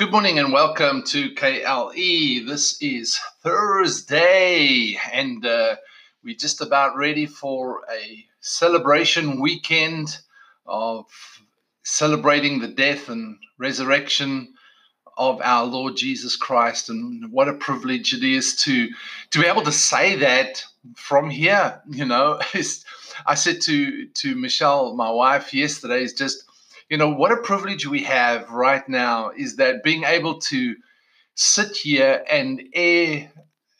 Good morning and welcome to KLE. This is Thursday, and uh, we're just about ready for a celebration weekend of celebrating the death and resurrection of our Lord Jesus Christ. And what a privilege it is to to be able to say that from here. You know, I said to to Michelle, my wife, yesterday, is just you know, what a privilege we have right now is that being able to sit here and air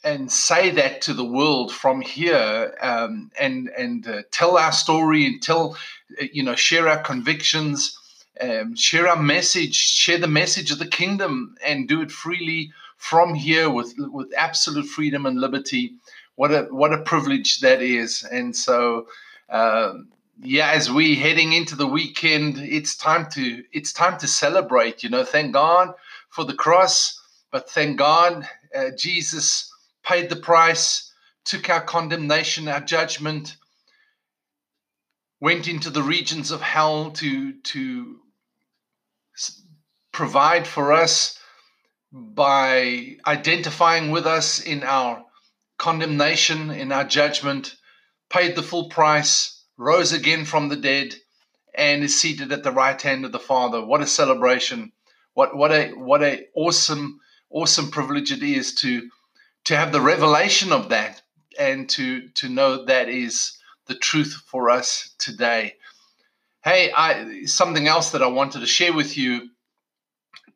and say that to the world from here um, and and uh, tell our story and tell uh, you know share our convictions um, share our message share the message of the kingdom and do it freely from here with with absolute freedom and liberty. What a what a privilege that is. And so um, yeah, as we heading into the weekend, it's time to it's time to celebrate. You know, thank God for the cross, but thank God uh, Jesus paid the price, took our condemnation, our judgment, went into the regions of hell to to provide for us by identifying with us in our condemnation, in our judgment, paid the full price rose again from the dead, and is seated at the right hand of the Father. What a celebration! What what a what a awesome awesome privilege it is to to have the revelation of that and to to know that is the truth for us today. Hey, I something else that I wanted to share with you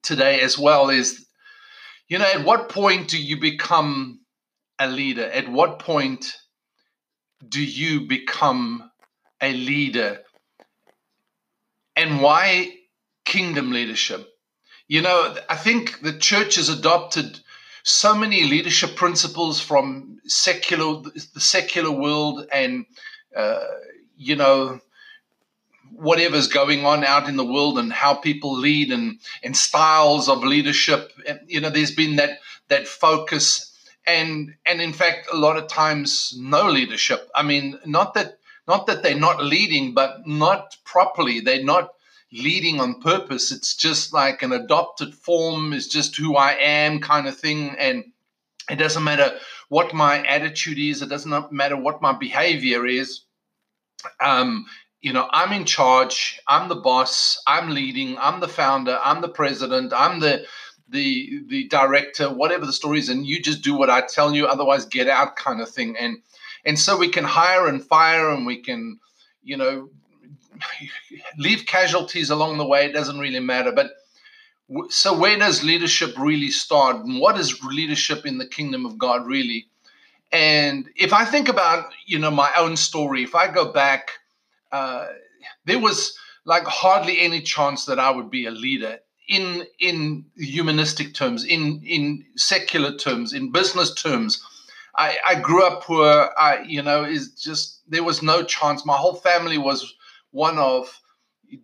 today as well is you know at what point do you become a leader? At what point do you become a leader. And why kingdom leadership? You know, I think the church has adopted so many leadership principles from secular the secular world and uh, you know whatever's going on out in the world and how people lead and and styles of leadership and you know there's been that that focus and and in fact a lot of times no leadership i mean not that not that they're not leading, but not properly. They're not leading on purpose. It's just like an adopted form, is just who I am kind of thing. And it doesn't matter what my attitude is, it doesn't matter what my behavior is. Um, you know, I'm in charge, I'm the boss, I'm leading, I'm the founder, I'm the president, I'm the the the director, whatever the story is, and you just do what I tell you, otherwise get out kind of thing. And and so we can hire and fire and we can you know leave casualties along the way it doesn't really matter. But so where does leadership really start? And what is leadership in the kingdom of god really? And if i think about you know my own story if i go back uh, there was like hardly any chance that i would be a leader in in humanistic terms in in secular terms in business terms I, I grew up poor. I, you know, is just there was no chance. My whole family was one of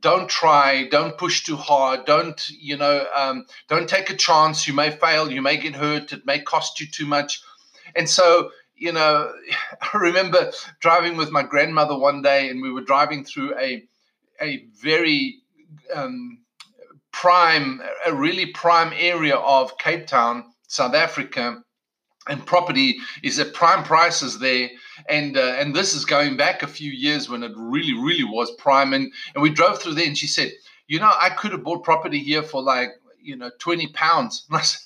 don't try, don't push too hard, don't you know, um, don't take a chance. You may fail, you may get hurt, it may cost you too much, and so you know, I remember driving with my grandmother one day, and we were driving through a a very um, prime, a really prime area of Cape Town, South Africa and property is at prime prices there. And uh, and this is going back a few years when it really really was prime. And and we drove through there and she said you know i could have bought property here for like you know 20 pounds. And i said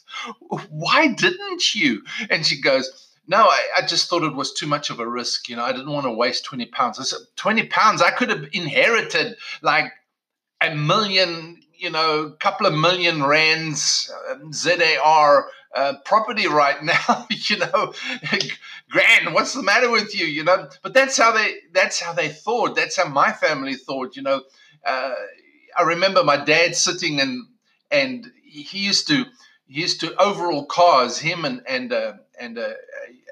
why didn't you? And she goes no I, I just thought it was too much of a risk. You know i didn't want to waste 20 pounds. I said 20 pounds? I could have inherited like a million you know couple of million rands um, zar uh, property right now, you know, grand, what's the matter with you, you know? But that's how they that's how they thought. That's how my family thought, you know. Uh, I remember my dad sitting and and he used to he used to overall cars him and and uh, and uh,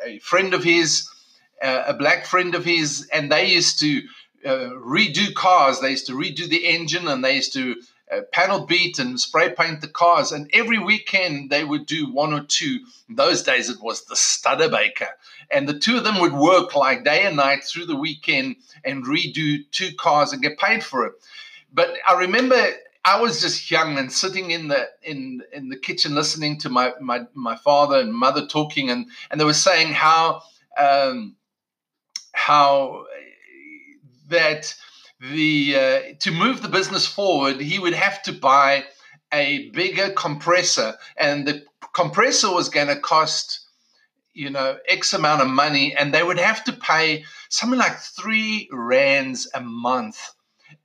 a, a, friend of his, uh, a black friend of his, and they used to redo cars. They used to redo the engine and they used to uh, panel beat and spray paint the cars. And every weekend they would do one or two. In those days it was the Studebaker. And the two of them would work like day and night through the weekend and redo two cars and get paid for it. But I remember I was just young and sitting in the in in the kitchen listening to my my my father and mother talking, and and they were saying how um, how that the uh, to move the business forward, he would have to buy a bigger compressor, and the compressor was going to cost you know x amount of money, and they would have to pay something like three rands a month.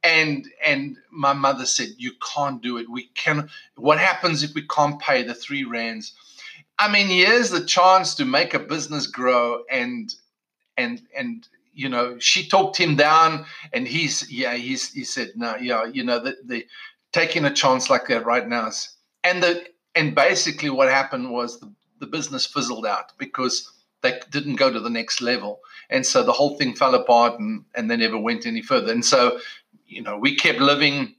And and my mother said you can't do it. We can what happens if we can't pay the three rands? I mean here's the chance to make a business grow and and and you know she talked him down and he's yeah he's he said no yeah you know the, the taking a chance like that right now is, and the and basically what happened was the, the business fizzled out because they didn't go to the next level and so the whole thing fell apart and, and they never went any further and so you know, we kept living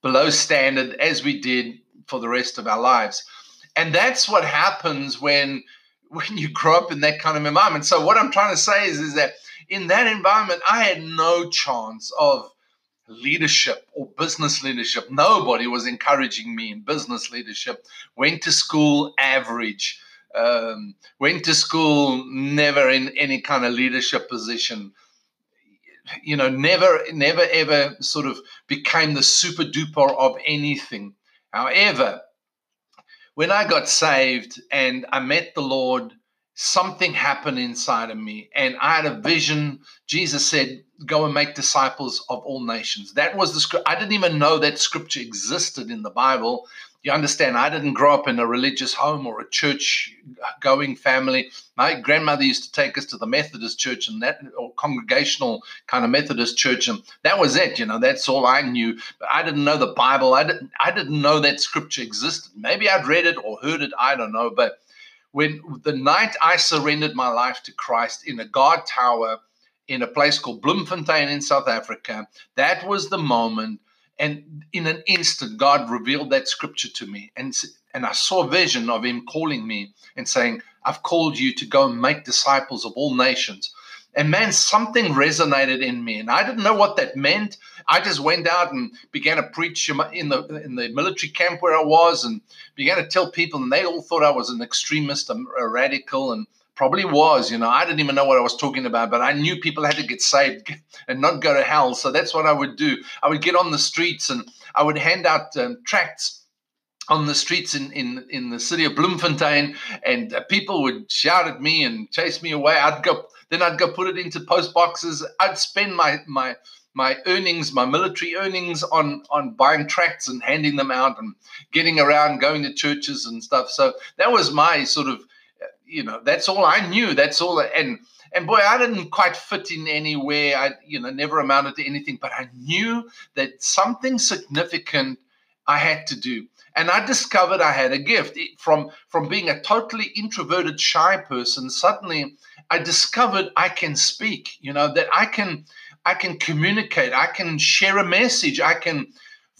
below standard as we did for the rest of our lives. And that's what happens when when you grow up in that kind of environment. So what I'm trying to say is, is that in that environment, I had no chance of leadership or business leadership. Nobody was encouraging me in business leadership. Went to school average. Um, went to school never in any kind of leadership position you know, never, never ever sort of became the super duper of anything. However, when I got saved and I met the Lord, something happened inside of me and I had a vision. Jesus said, Go and make disciples of all nations. That was the script. I didn't even know that scripture existed in the Bible you understand, I didn't grow up in a religious home or a church going family. My grandmother used to take us to the Methodist church and that, or congregational kind of Methodist church, and that was it. You know, that's all I knew. But I didn't know the Bible. I didn't. I didn't know that Scripture existed. Maybe I'd read it or heard it. I don't know. But when the night I surrendered my life to Christ in a guard tower in a place called Bloemfontein in South Africa, that was the moment and in an instant, God revealed that scripture to me. And, and I saw a vision of Him calling me and saying, I've called you to go and make disciples of all nations. And man, something resonated in me, and I didn't know what that meant. I just went out and began to preach in the in the military camp where I was, and began to tell people, and they all thought I was an extremist, a radical, and probably was. You know, I didn't even know what I was talking about, but I knew people had to get saved and not go to hell. So that's what I would do. I would get on the streets and I would hand out um, tracts on the streets in, in, in the city of Bloemfontein, and uh, people would shout at me and chase me away. I'd go, then I'd go put it into post boxes. I'd spend my my my earnings, my military earnings, on on buying tracts and handing them out and getting around, going to churches and stuff. So that was my sort of you know, that's all I knew. That's all. And and boy, I didn't quite fit in anywhere. I, you know, never amounted to anything. But I knew that something significant I had to do. And I discovered I had a gift from from being a totally introverted, shy person. Suddenly, I discovered I can speak. You know that I can I can communicate. I can share a message. I can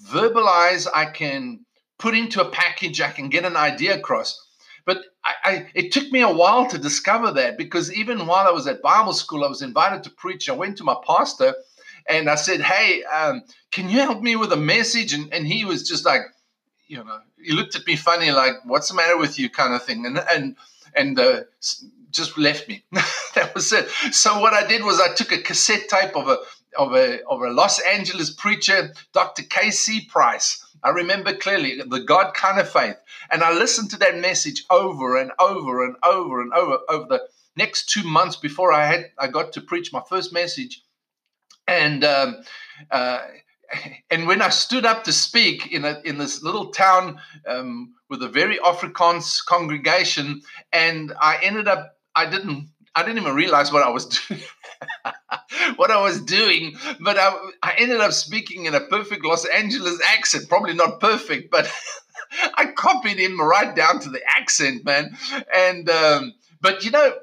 verbalize. I can put into a package. I can get an idea across. But I, I, it took me a while to discover that because even while I was at Bible school, I was invited to preach. I went to my pastor and I said, Hey, um, can you help me with a message? And, and he was just like, you know, he looked at me funny, like, what's the matter with you, kind of thing. And, and, and, uh, just left me. that was it. So what I did was I took a cassette tape of a of a of a Los Angeles preacher, Dr. K.C. Price, I remember clearly the God kind of faith. And I listened to that message over and over and over and over over the next two months before I had I got to preach my first message. And um, uh, and when I stood up to speak in a, in this little town um, with a very Afrikaans congregation, and I ended up I didn't I didn't even realize what I was doing. what I was doing, but I, I ended up speaking in a perfect Los Angeles accent. Probably not perfect, but I copied him right down to the accent, man. And um, but you know,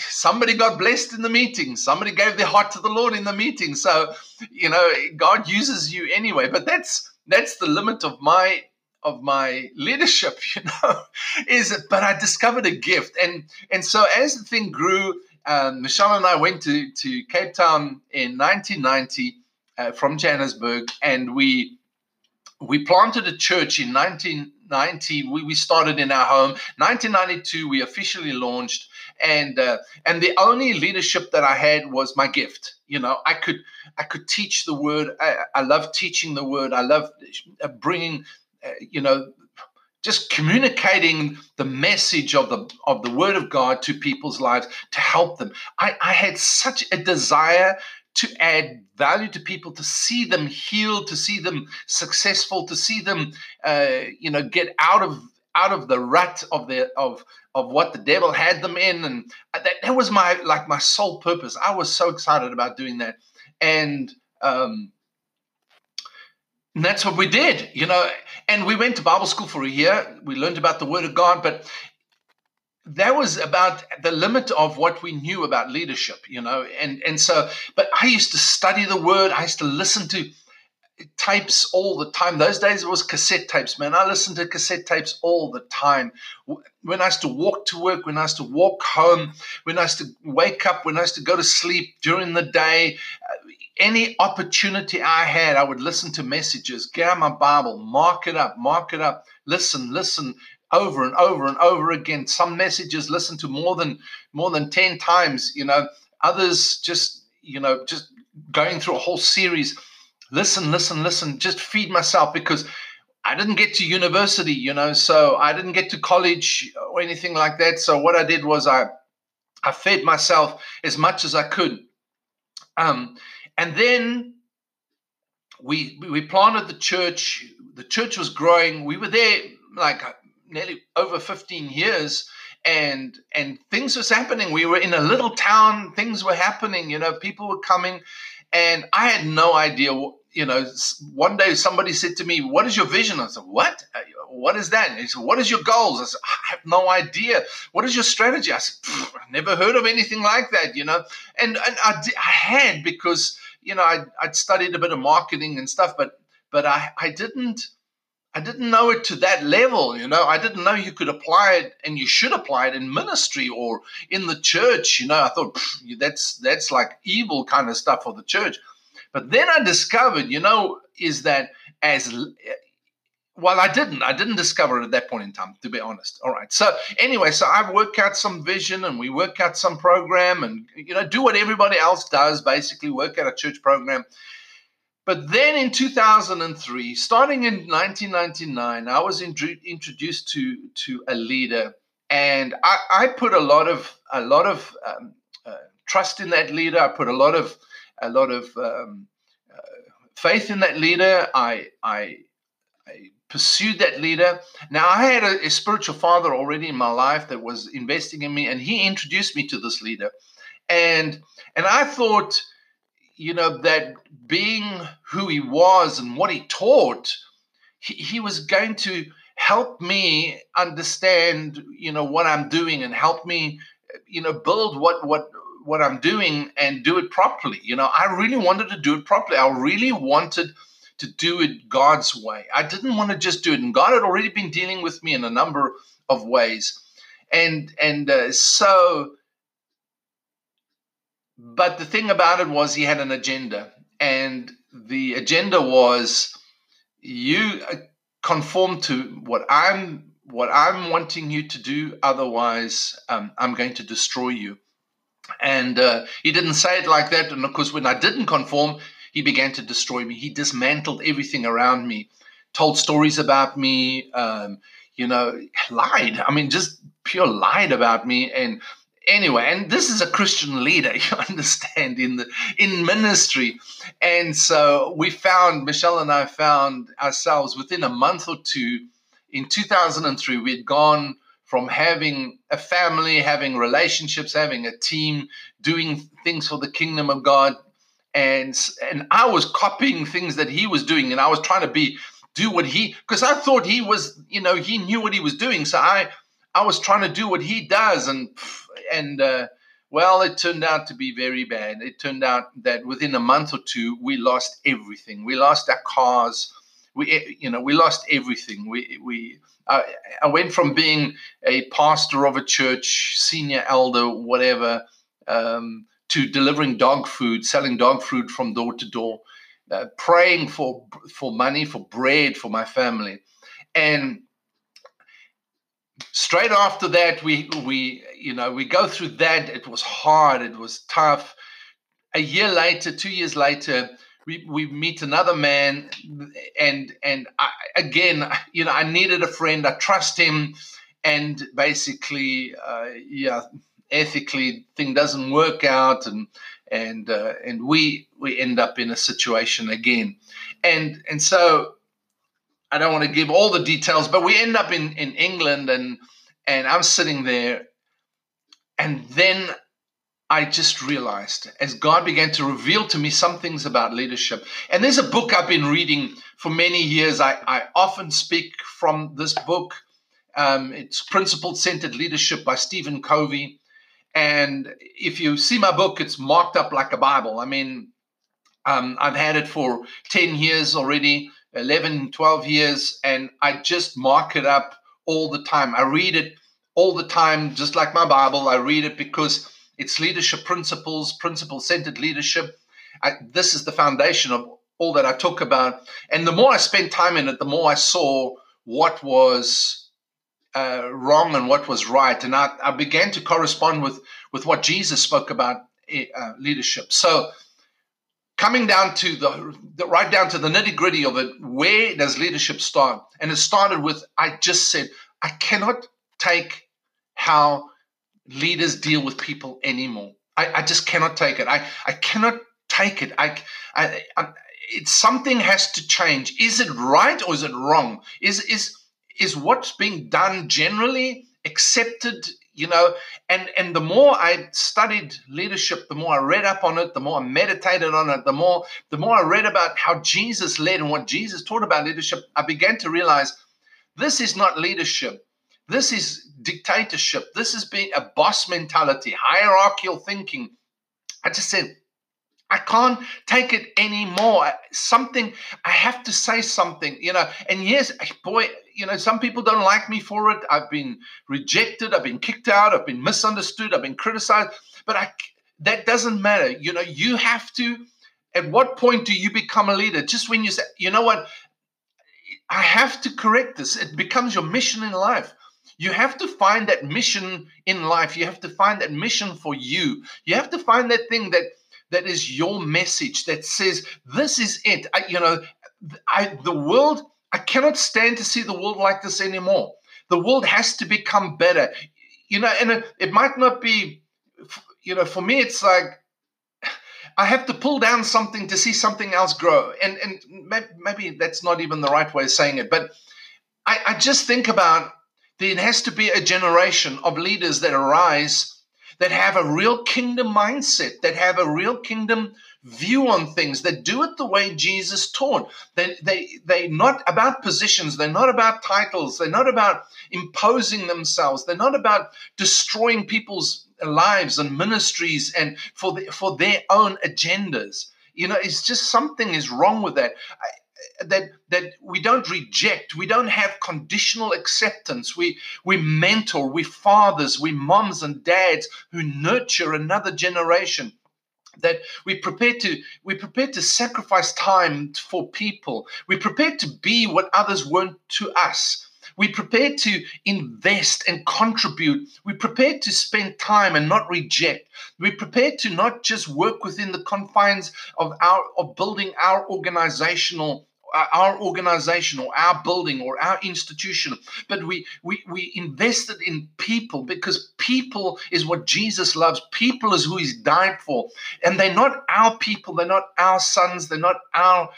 somebody got blessed in the meeting. Somebody gave their heart to the Lord in the meeting. So you know, God uses you anyway. But that's that's the limit of my of my leadership, you know, is but I discovered a gift. And and so as the thing grew, um, Michelle and I went to, to Cape Town in 1990 uh, from Johannesburg, and we we planted a church in 1990. We, we started in our home. 1992, we officially launched, and uh, and the only leadership that I had was my gift. You know, I could I could teach the word. I, I love teaching the word. I love uh, bringing, uh, you know, just communicating the message of the of the word of God to people's lives to help them. I, I had such a desire to add value to people, to see them healed, to see them successful, to see them, uh, you know, get out of out of the rut of the of of what the devil had them in, and that, that was my like my sole purpose. I was so excited about doing that, and um, and that's what we did, you know. And we went to Bible school for a year. We learned about the Word of God, but that was about the limit of what we knew about leadership, you know. And and so, but I used to study the Word. I used to listen to tapes all the time. Those days it was cassette tapes, man. I listened to cassette tapes all the time. When I used to walk to work, when I used to walk home, when I used to wake up, when I used to go to sleep during the day, uh, any opportunity I had, I would listen to messages, get out my Bible, mark it up, mark it up, listen, listen over and over and over again. Some messages listen to more than more than 10 times, you know, others just, you know, just going through a whole series. Listen, listen, listen, just feed myself because I didn't get to university, you know, so I didn't get to college or anything like that. So what I did was I I fed myself as much as I could. Um, and then we we planted the church. The church was growing. We were there like nearly over 15 years and and things was happening. We were in a little town things were happening you know people were coming and i had no idea you know one day somebody said to me what is your vision? I said what? Uh, what is that? He said what is your goals? I said i have no idea. What is your strategy? I said i've never heard of anything like that you know? And, and I, I had because you know, I'd, I'd studied a bit of marketing and stuff, but but I, I didn't I didn't know it to that level, you know. I didn't know you could apply it and you should apply it in ministry or in the church, you know. I thought that's that's like evil kind of stuff for the church. But then I discovered, you know, is that as eh, well, I didn't. I didn't discover it at that point in time, to be honest. All right. So anyway, so I work out some vision and we work out some program and you know do what everybody else does, basically work out a church program. But then in 2003, starting in 1999, I was in, introduced to to a leader, and I, I, put a lot of a lot of um, uh, trust in that leader. I put a lot of a lot of um, uh, faith in that leader. I I I pursued that leader. Now, I had a, a, spiritual father already in my life that was investing in me, and he introduced me to this leader. And and I thought, you know, that being who he was and what he taught, he, he was going to help me understand, you know, what I'm doing and help me, you know, build what what what I'm doing and do it properly. You know, I really wanted to do it properly. I really wanted to do it God's way. I didn't want to just do it, and God had already been dealing with me in a number of ways, and and uh, so. But the thing about it was, he had an agenda, and the agenda was, you uh, conform to what I'm what I'm wanting you to do. Otherwise, um, I'm going to destroy you. And uh, he didn't say it like that. And of course, when I didn't conform, he began to destroy me. He dismantled everything around me, told stories about me, um, you know, lied. I mean, just pure lied about me. And anyway, and this is a Christian leader, you understand, in the in ministry. And so we found Michelle and I found ourselves within a month or two in 2003. We had gone from having a family, having relationships, having a team, doing things for the kingdom of God, and and I was copying things that he was doing, and I was trying to be do what he because I thought he was you know he knew what he was doing, so I I was trying to do what he does, and and uh, well, it turned out to be very bad. It turned out that within a month or two, we lost everything. We lost our cars. We eh, you know we lost everything. We we. I, I went from being a pastor of a church, senior elder, whatever, um, to delivering dog food, selling dog food from door to door. uh, praying for for money, for bread for my family, and straight after that, we we you know we go through that. It was hard. It was tough. A year later, two years later, we, we meet another man, and and I, again, you know, I needed a friend. I trust him, and basically, uh, yeah, ethically, thing doesn't work out, and and uh, and we we end up in a situation again, and and so I don't want to give all the details, but we end up in in England, and and I'm sitting there, and then I just realized as God began to reveal to me some things about leadership. And there's a book I've been reading for many years. I, I often speak from this book. Um, it's Principle Centered Leadership by Stephen Covey. And if you see my book, it's marked up like a Bible. I mean, um, I've had it for 10 years already, 11, 12 years, and I just mark it up all the time. I read it all the time, just like my Bible. I read it because it's leadership principles, principle centered leadership. I, this is the foundation of all that I talk about. And the more I spent time in it, the more I saw what was uh, wrong and what was right. And I, I, began to correspond with, with what Jesus spoke about eh, uh, leadership. So, coming down to the, the right down to the nitty gritty of it, where does leadership start? And it started with I just said, I cannot take how leaders deal with people anymore. I, I just cannot take it. I, I cannot take it. I, I, I it's something has to change. Is it right or is it wrong? Is is is what's being done generally accepted? You know, and and the more I studied leadership, the more I read up on it, the more I meditated on it, the more the more I read about how Jesus led and what Jesus taught about leadership. I began to realize this is not leadership. This is dictatorship. This is being a boss mentality, hierarchical thinking. I just said, I can't take it anymore. Something, I have to say something, you know. And yes, boy, you know, some people don't like me for it. I've been rejected, I've been kicked out, I've been misunderstood, I've been criticized, but I, that doesn't matter. You know, you have to, at what point do you become a leader? Just when you say, you know what, I have to correct this. It becomes your mission in life. You have to find that mission in life. You have to find that mission for you. You have to find that thing that that is your message that says this is it. I, you know, I, the world. I cannot stand to see the world like this anymore. The world has to become better. You know, and it, it might not be. You know, for me, it's like I have to pull down something to see something else grow. And and maybe that's not even the right way of saying it, but I, I just think about there has to be a generation of leaders that arise that have a real kingdom mindset, that have a real kingdom view on things, that do it the way Jesus taught. They, they, they're not about positions, they're not about titles, they're not about imposing themselves, they're not about destroying people's lives and ministries and for, the, for their own agendas. You know, it's just something is wrong with that. That that we don't reject we don't have conditional acceptance we we mentor we fathers we moms and dads who nurture another generation that we prepare to we prepare to sacrifice time for people we prepare to be what others weren't to us we prepare to invest and contribute. We prepare to spend time and not reject. We prepare to not just work within the confines of our of building our organizational our organization or our building or our institution, but we, we, we invested in people because people is what Jesus loves. People is who he's died for. And they're not our people, they're not our sons, they're not our,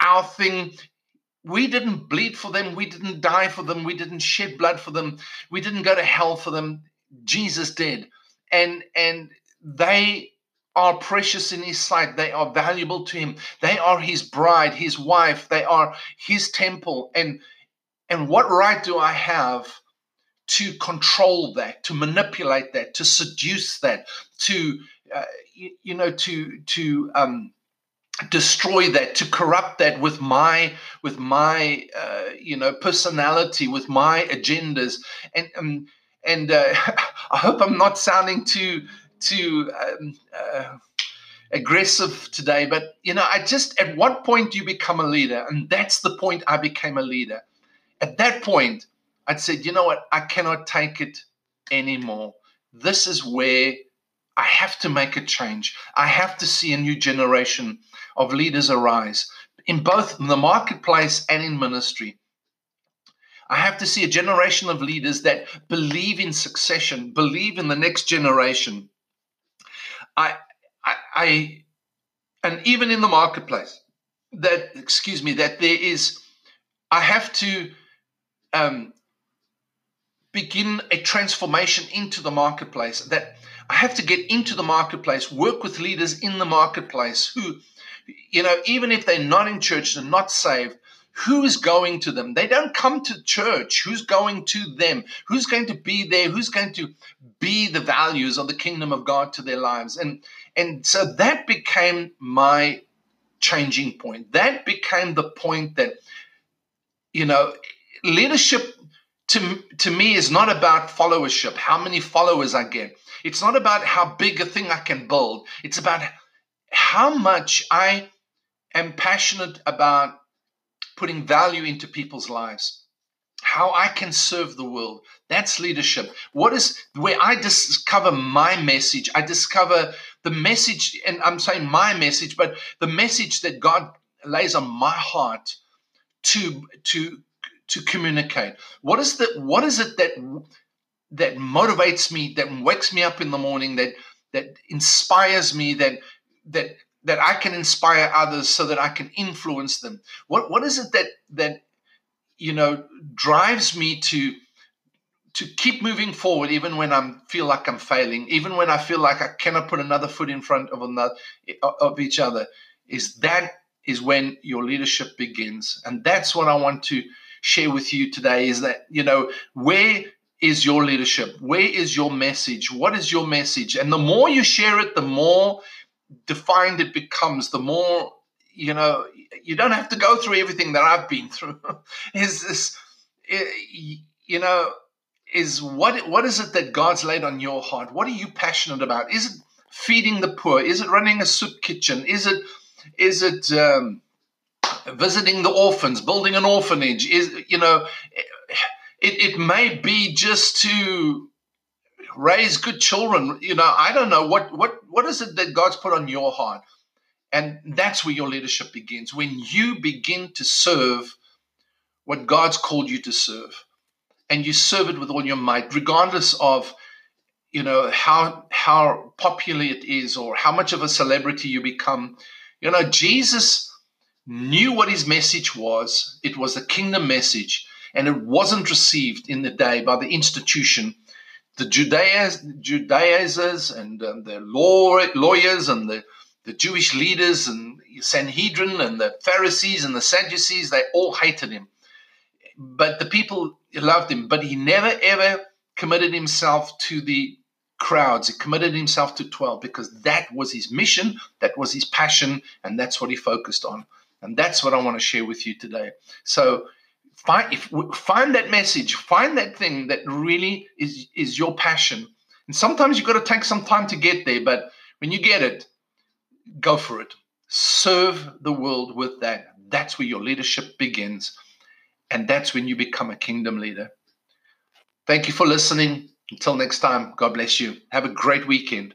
our thing. We didn't bleed for them, we didn't die for them, we didn't shed blood for them, we didn't go to hell for them. Jesus did. And and they are precious in his sight. They are valuable to him. They are his bride, his wife. They are his temple. And and what right do I have to control that, to manipulate that, to seduce that, to uh, you, you, know, to to um, destroy that, to corrupt that with my with my uh, you know personality, with my agendas, and um, and uh, I hope I'm not sounding too to um, uh, aggressive today, but you know, I just at what point do you become a leader? And that's the point I became a leader. At that point, I'd said, you know what, I cannot take it anymore. This is where I have to make a change. I have to see a new generation of leaders arise in both the marketplace and in ministry. I have to see a generation of leaders that believe in succession, believe in the next generation. I, I, I and even in the marketplace, that excuse me, that there is, I have to um, begin a transformation into the marketplace. That I have to get into the marketplace, work with leaders in the marketplace who, you know, even if they're not in church, they're not saved, who's going to them? They don't come to church. Who's going to them? Who's going to be there? Who's going to be the values of the kingdom of God to their lives? And and so that became my changing point. That became the point that you know, leadership to to me is not about followership, how many followers I get. It's not about how big a thing I can build. It's about how much I am passionate about putting value into people's lives how I can serve the world. That's leadership. What is where I discover my message? I discover the message, and I'm saying my message, but the message that God lays on my heart to to to communicate. What is the what is it that that motivates me, that wakes me up in the morning, that that inspires me, that that that I can inspire others so that I can influence them? What what is it that that you know drives me to to keep moving forward even when I feel like I'm failing, even when I feel like I cannot put another foot in front of another of each other, is that is when your leadership begins. And that's what I want to share with you today is that, you know, where is your leadership? Where is your message? What is your message? And the more you share it, the more defined it becomes, the more you know you don't have to go through everything that I've been through. is this you know is what what is it that God's laid on your heart? What are you passionate about? Is it feeding the poor? Is it running a soup kitchen? Is it is it um, visiting the orphans, building an orphanage? Is you know it, it may be just to raise good children. You know, I don't know what what what is it that God's put on your heart, and that's where your leadership begins. When you begin to serve what God's called you to serve, and you serve it with all your might, regardless of you know how how popular it is or how much of a celebrity you become. You know, Jesus knew what his message was. It was a kingdom message and it wasn't received in the day by the institution. The Judaizers and um, the law, lawyers and the, the Jewish leaders and Sanhedrin and the Pharisees and the Sadducees, they all hated him. But the people loved him. But he never ever committed himself to the crowds. He committed himself to 12 because that was his mission, that was his passion, and that's what he focused on. And that's what I want to share with you today. So find if find that message find that thing that really is is your passion and sometimes you've got to take some time to get there but when you get it go for it. Serve the world with that. That's where your leadership begins and that's when you become a kingdom leader. Thank you for listening. Until next time god bless you. Have a great weekend